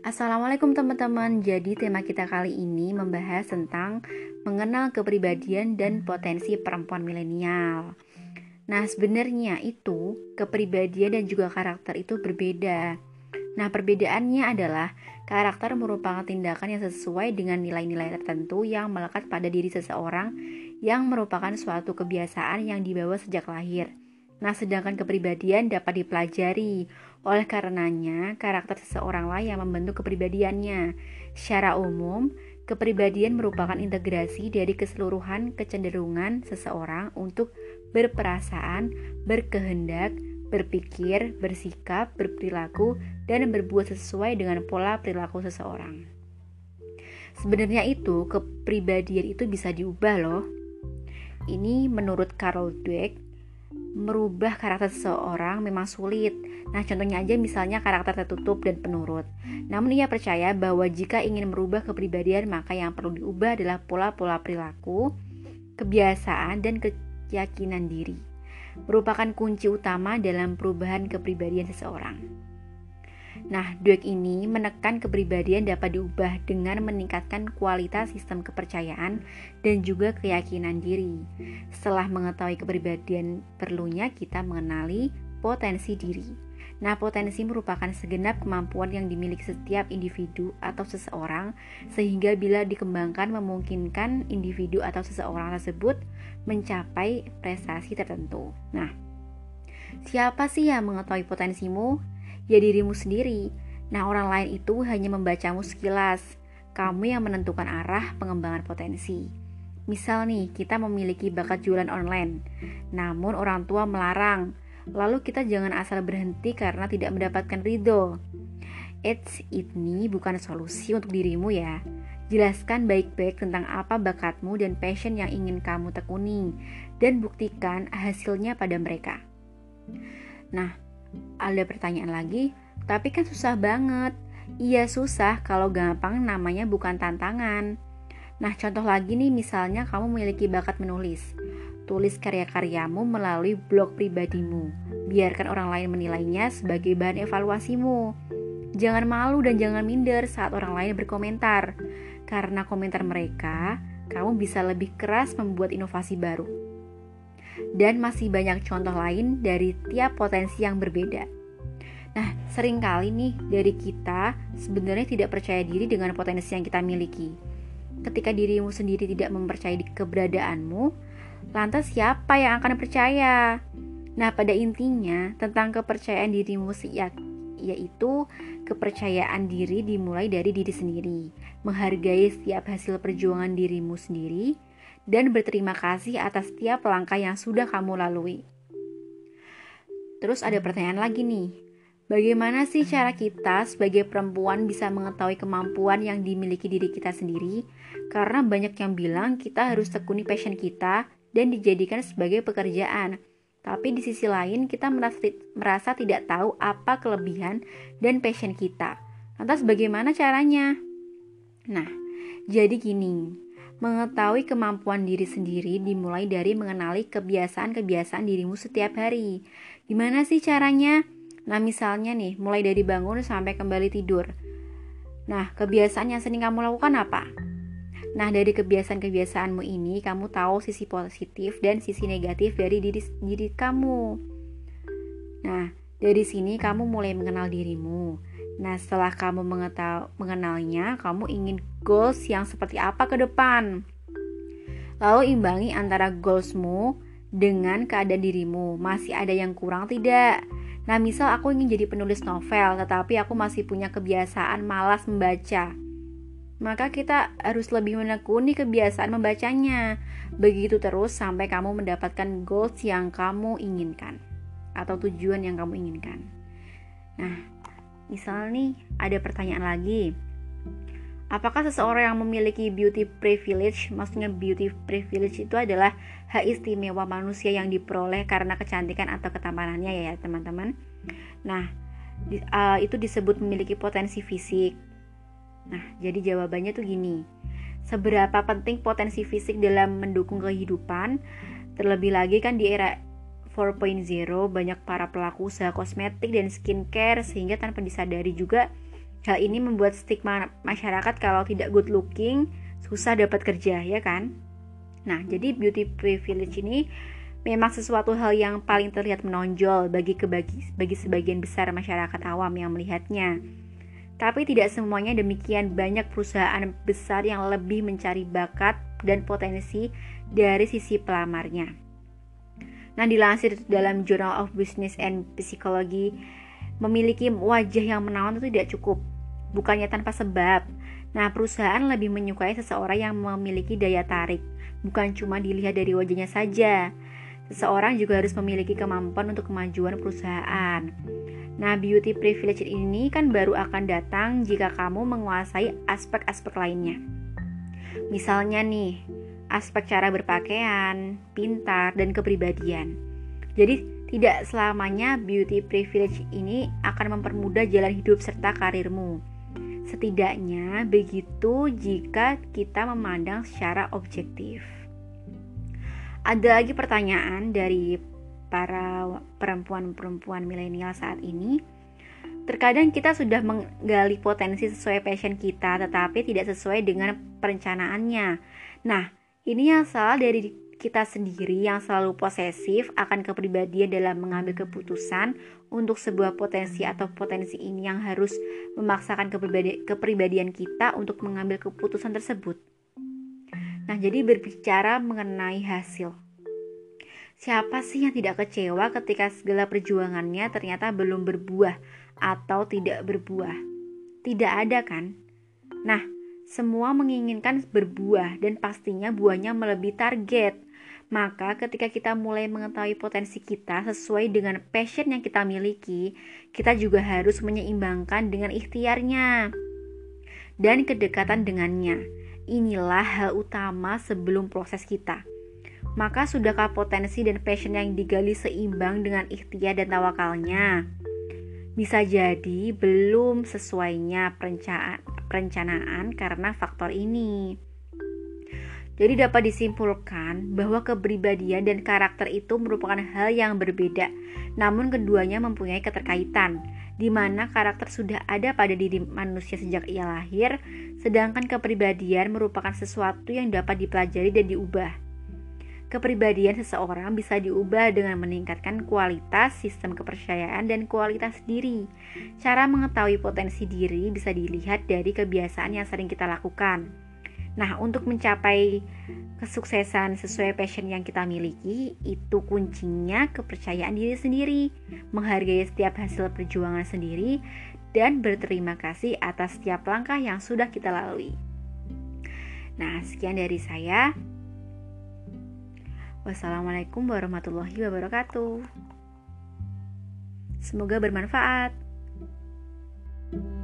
Assalamualaikum teman-teman. Jadi tema kita kali ini membahas tentang mengenal kepribadian dan potensi perempuan milenial. Nah, sebenarnya itu kepribadian dan juga karakter itu berbeda. Nah, perbedaannya adalah karakter merupakan tindakan yang sesuai dengan nilai-nilai tertentu yang melekat pada diri seseorang yang merupakan suatu kebiasaan yang dibawa sejak lahir. Nah, sedangkan kepribadian dapat dipelajari. Oleh karenanya, karakter seseoranglah yang membentuk kepribadiannya. Secara umum, kepribadian merupakan integrasi dari keseluruhan kecenderungan seseorang untuk berperasaan, berkehendak, berpikir, bersikap, berperilaku, dan berbuat sesuai dengan pola perilaku seseorang. Sebenarnya itu, kepribadian itu bisa diubah loh. Ini menurut Carol Dweck, merubah karakter seseorang memang sulit. Nah, contohnya aja misalnya karakter tertutup dan penurut. Namun ia percaya bahwa jika ingin merubah kepribadian, maka yang perlu diubah adalah pola-pola perilaku, kebiasaan, dan keyakinan diri. Merupakan kunci utama dalam perubahan kepribadian seseorang. Nah, Dweck ini menekan kepribadian dapat diubah dengan meningkatkan kualitas sistem kepercayaan dan juga keyakinan diri. Setelah mengetahui kepribadian, perlunya kita mengenali potensi diri. Nah, potensi merupakan segenap kemampuan yang dimiliki setiap individu atau seseorang, sehingga bila dikembangkan memungkinkan individu atau seseorang tersebut mencapai prestasi tertentu. Nah, siapa sih yang mengetahui potensimu? Ya dirimu sendiri. Nah, orang lain itu hanya membacamu sekilas. Kamu yang menentukan arah pengembangan potensi. Misal nih, kita memiliki bakat jualan online, namun orang tua melarang. Lalu kita jangan asal berhenti karena tidak mendapatkan ridho. Eits, ini bukan solusi untuk dirimu ya. Jelaskan baik-baik tentang apa bakatmu dan passion yang ingin kamu tekuni, dan buktikan hasilnya pada mereka. Nah, ada pertanyaan lagi, tapi kan susah banget. Iya susah kalau gampang namanya bukan tantangan. Nah contoh lagi nih misalnya kamu memiliki bakat menulis. Tulis karya-karyamu melalui blog pribadimu. Biarkan orang lain menilainya sebagai bahan evaluasimu. Jangan malu dan jangan minder saat orang lain berkomentar. Karena komentar mereka, kamu bisa lebih keras membuat inovasi baru dan masih banyak contoh lain dari tiap potensi yang berbeda. Nah, sering kali nih dari kita sebenarnya tidak percaya diri dengan potensi yang kita miliki. Ketika dirimu sendiri tidak mempercayai keberadaanmu, lantas siapa yang akan percaya? Nah, pada intinya tentang kepercayaan dirimu yaitu kepercayaan diri dimulai dari diri sendiri, menghargai setiap hasil perjuangan dirimu sendiri, dan berterima kasih atas setiap langkah yang sudah kamu lalui. Terus ada pertanyaan lagi nih. Bagaimana sih cara kita sebagai perempuan bisa mengetahui kemampuan yang dimiliki diri kita sendiri? Karena banyak yang bilang kita harus tekuni passion kita dan dijadikan sebagai pekerjaan. Tapi di sisi lain kita merasa, tidak tahu apa kelebihan dan passion kita. Lantas bagaimana caranya? Nah, jadi gini, Mengetahui kemampuan diri sendiri dimulai dari mengenali kebiasaan-kebiasaan dirimu setiap hari. Gimana sih caranya? Nah, misalnya nih, mulai dari bangun sampai kembali tidur. Nah, kebiasaan yang sering kamu lakukan apa? Nah, dari kebiasaan-kebiasaanmu ini, kamu tahu sisi positif dan sisi negatif dari diri, diri kamu. Nah, dari sini kamu mulai mengenal dirimu. Nah, setelah kamu mengenalnya, kamu ingin goals yang seperti apa ke depan. Lalu imbangi antara goalsmu dengan keadaan dirimu. Masih ada yang kurang tidak? Nah, misal aku ingin jadi penulis novel, tetapi aku masih punya kebiasaan malas membaca. Maka kita harus lebih menekuni kebiasaan membacanya. Begitu terus sampai kamu mendapatkan goals yang kamu inginkan atau tujuan yang kamu inginkan. Nah, Misal nih, ada pertanyaan lagi. Apakah seseorang yang memiliki beauty privilege, maksudnya beauty privilege itu adalah hak istimewa manusia yang diperoleh karena kecantikan atau ketampanannya ya teman-teman. Nah, di, uh, itu disebut memiliki potensi fisik. Nah, jadi jawabannya tuh gini. Seberapa penting potensi fisik dalam mendukung kehidupan? Terlebih lagi kan di era 4.0 banyak para pelaku usaha kosmetik dan skincare sehingga tanpa disadari juga Hal ini membuat stigma masyarakat kalau tidak good looking susah dapat kerja, ya kan? Nah, jadi beauty privilege ini memang sesuatu hal yang paling terlihat menonjol bagi kebagi, bagi sebagian besar masyarakat awam yang melihatnya. Tapi tidak semuanya demikian banyak perusahaan besar yang lebih mencari bakat dan potensi dari sisi pelamarnya. Nah, dilansir dalam Journal of Business and Psychology, memiliki wajah yang menawan itu tidak cukup, bukannya tanpa sebab. Nah, perusahaan lebih menyukai seseorang yang memiliki daya tarik, bukan cuma dilihat dari wajahnya saja, Seseorang juga harus memiliki kemampuan untuk kemajuan perusahaan. Nah, beauty privilege ini kan baru akan datang jika kamu menguasai aspek-aspek lainnya. Misalnya nih, aspek cara berpakaian, pintar, dan kepribadian. Jadi, tidak selamanya beauty privilege ini akan mempermudah jalan hidup serta karirmu. Setidaknya begitu jika kita memandang secara objektif. Ada lagi pertanyaan dari para perempuan-perempuan milenial saat ini. Terkadang kita sudah menggali potensi sesuai passion kita, tetapi tidak sesuai dengan perencanaannya. Nah, ini yang salah dari kita sendiri yang selalu posesif akan kepribadian dalam mengambil keputusan untuk sebuah potensi atau potensi ini yang harus memaksakan kepribadian kita untuk mengambil keputusan tersebut. Nah, jadi berbicara mengenai hasil. Siapa sih yang tidak kecewa ketika segala perjuangannya ternyata belum berbuah atau tidak berbuah? Tidak ada kan? Nah, semua menginginkan berbuah dan pastinya buahnya melebihi target. Maka ketika kita mulai mengetahui potensi kita sesuai dengan passion yang kita miliki, kita juga harus menyeimbangkan dengan ikhtiarnya dan kedekatan dengannya. Inilah hal utama sebelum proses kita. Maka sudahkah potensi dan passion yang digali seimbang dengan ikhtiar dan tawakalnya? Bisa jadi belum sesuainya perencanaan karena faktor ini. Jadi dapat disimpulkan bahwa kepribadian dan karakter itu merupakan hal yang berbeda, namun keduanya mempunyai keterkaitan di mana karakter sudah ada pada diri manusia sejak ia lahir, sedangkan kepribadian merupakan sesuatu yang dapat dipelajari dan diubah. Kepribadian seseorang bisa diubah dengan meningkatkan kualitas sistem kepercayaan dan kualitas diri. Cara mengetahui potensi diri bisa dilihat dari kebiasaan yang sering kita lakukan. Nah, untuk mencapai kesuksesan sesuai passion yang kita miliki, itu kuncinya kepercayaan diri sendiri, menghargai setiap hasil perjuangan sendiri, dan berterima kasih atas setiap langkah yang sudah kita lalui. Nah, sekian dari saya. Wassalamualaikum warahmatullahi wabarakatuh. Semoga bermanfaat. thank you